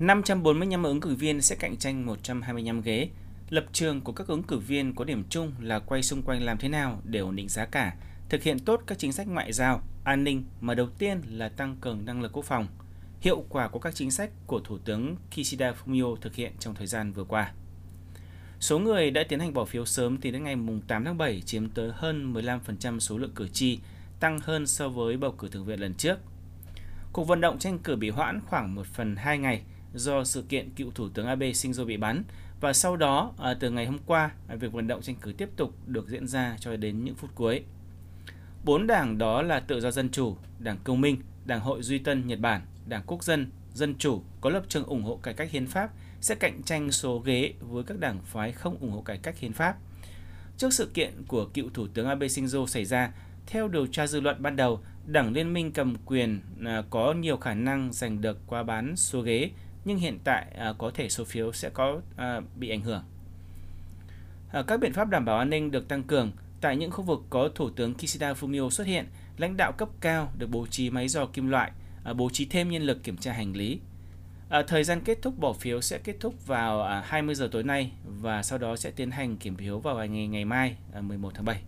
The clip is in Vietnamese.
545 ứng cử viên sẽ cạnh tranh 125 ghế. Lập trường của các ứng cử viên có điểm chung là quay xung quanh làm thế nào để ổn định giá cả, thực hiện tốt các chính sách ngoại giao, an ninh mà đầu tiên là tăng cường năng lực quốc phòng. Hiệu quả của các chính sách của Thủ tướng Kishida Fumio thực hiện trong thời gian vừa qua. Số người đã tiến hành bỏ phiếu sớm tính đến ngày 8 tháng 7 chiếm tới hơn 15% số lượng cử tri, tăng hơn so với bầu cử thượng viện lần trước. Cuộc vận động tranh cử bị hoãn khoảng 1 phần 2 ngày do sự kiện cựu Thủ tướng Abe Shinzo bị bắn và sau đó à, từ ngày hôm qua à, việc vận động tranh cử tiếp tục được diễn ra cho đến những phút cuối. Bốn đảng đó là Tự do Dân Chủ, Đảng Công minh, Đảng Hội Duy Tân Nhật Bản, Đảng Quốc dân, Dân Chủ có lập trường ủng hộ cải cách hiến pháp sẽ cạnh tranh số ghế với các đảng phái không ủng hộ cải cách hiến pháp. Trước sự kiện của cựu Thủ tướng Abe Shinzo xảy ra, theo điều tra dư luận ban đầu, Đảng Liên minh cầm quyền à, có nhiều khả năng giành được qua bán số ghế, nhưng hiện tại à, có thể số phiếu sẽ có à, bị ảnh hưởng. À, các biện pháp đảm bảo an ninh được tăng cường. Tại những khu vực có Thủ tướng Kishida Fumio xuất hiện, lãnh đạo cấp cao được bố trí máy dò kim loại, à, bố trí thêm nhân lực kiểm tra hành lý. À, thời gian kết thúc bỏ phiếu sẽ kết thúc vào 20 giờ tối nay và sau đó sẽ tiến hành kiểm phiếu vào ngày ngày mai 11 tháng 7.